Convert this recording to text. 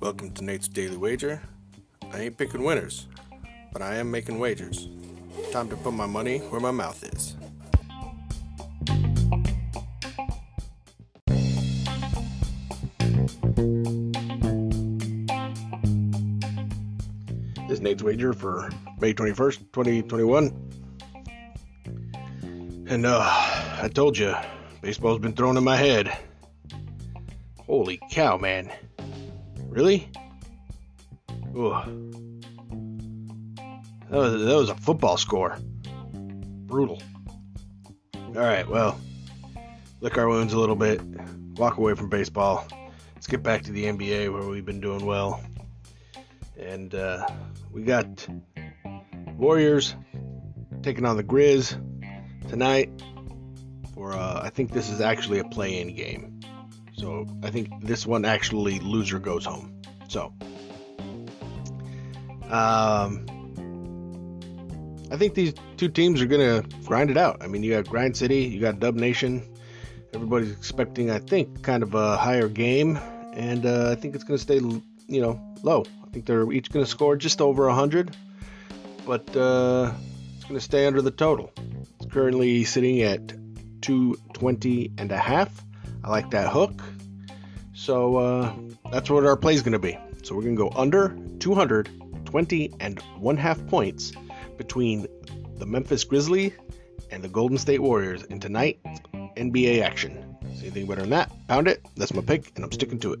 Welcome to Nate's Daily Wager. I ain't picking winners, but I am making wagers. Time to put my money where my mouth is. This is Nate's Wager for May 21st, 2021. And uh, I told you, baseball's been thrown in my head. Holy cow, man. Really? Ugh. That was, that was a football score. Brutal. Alright, well, lick our wounds a little bit, walk away from baseball. Let's get back to the NBA where we've been doing well. And uh, we got Warriors taking on the Grizz tonight. Uh, I think this is actually a play-in game, so I think this one actually loser goes home. So, um, I think these two teams are gonna grind it out. I mean, you got Grind City, you got Dub Nation. Everybody's expecting, I think, kind of a higher game, and uh, I think it's gonna stay, you know, low. I think they're each gonna score just over hundred, but uh, it's gonna stay under the total. It's currently sitting at 220 and a half. I like that hook. So uh, that's what our play is going to be. So we're going to go under 220 and one half points between the Memphis Grizzlies and the Golden State Warriors in tonight's NBA action. See anything better than that? Pound it. That's my pick, and I'm sticking to it.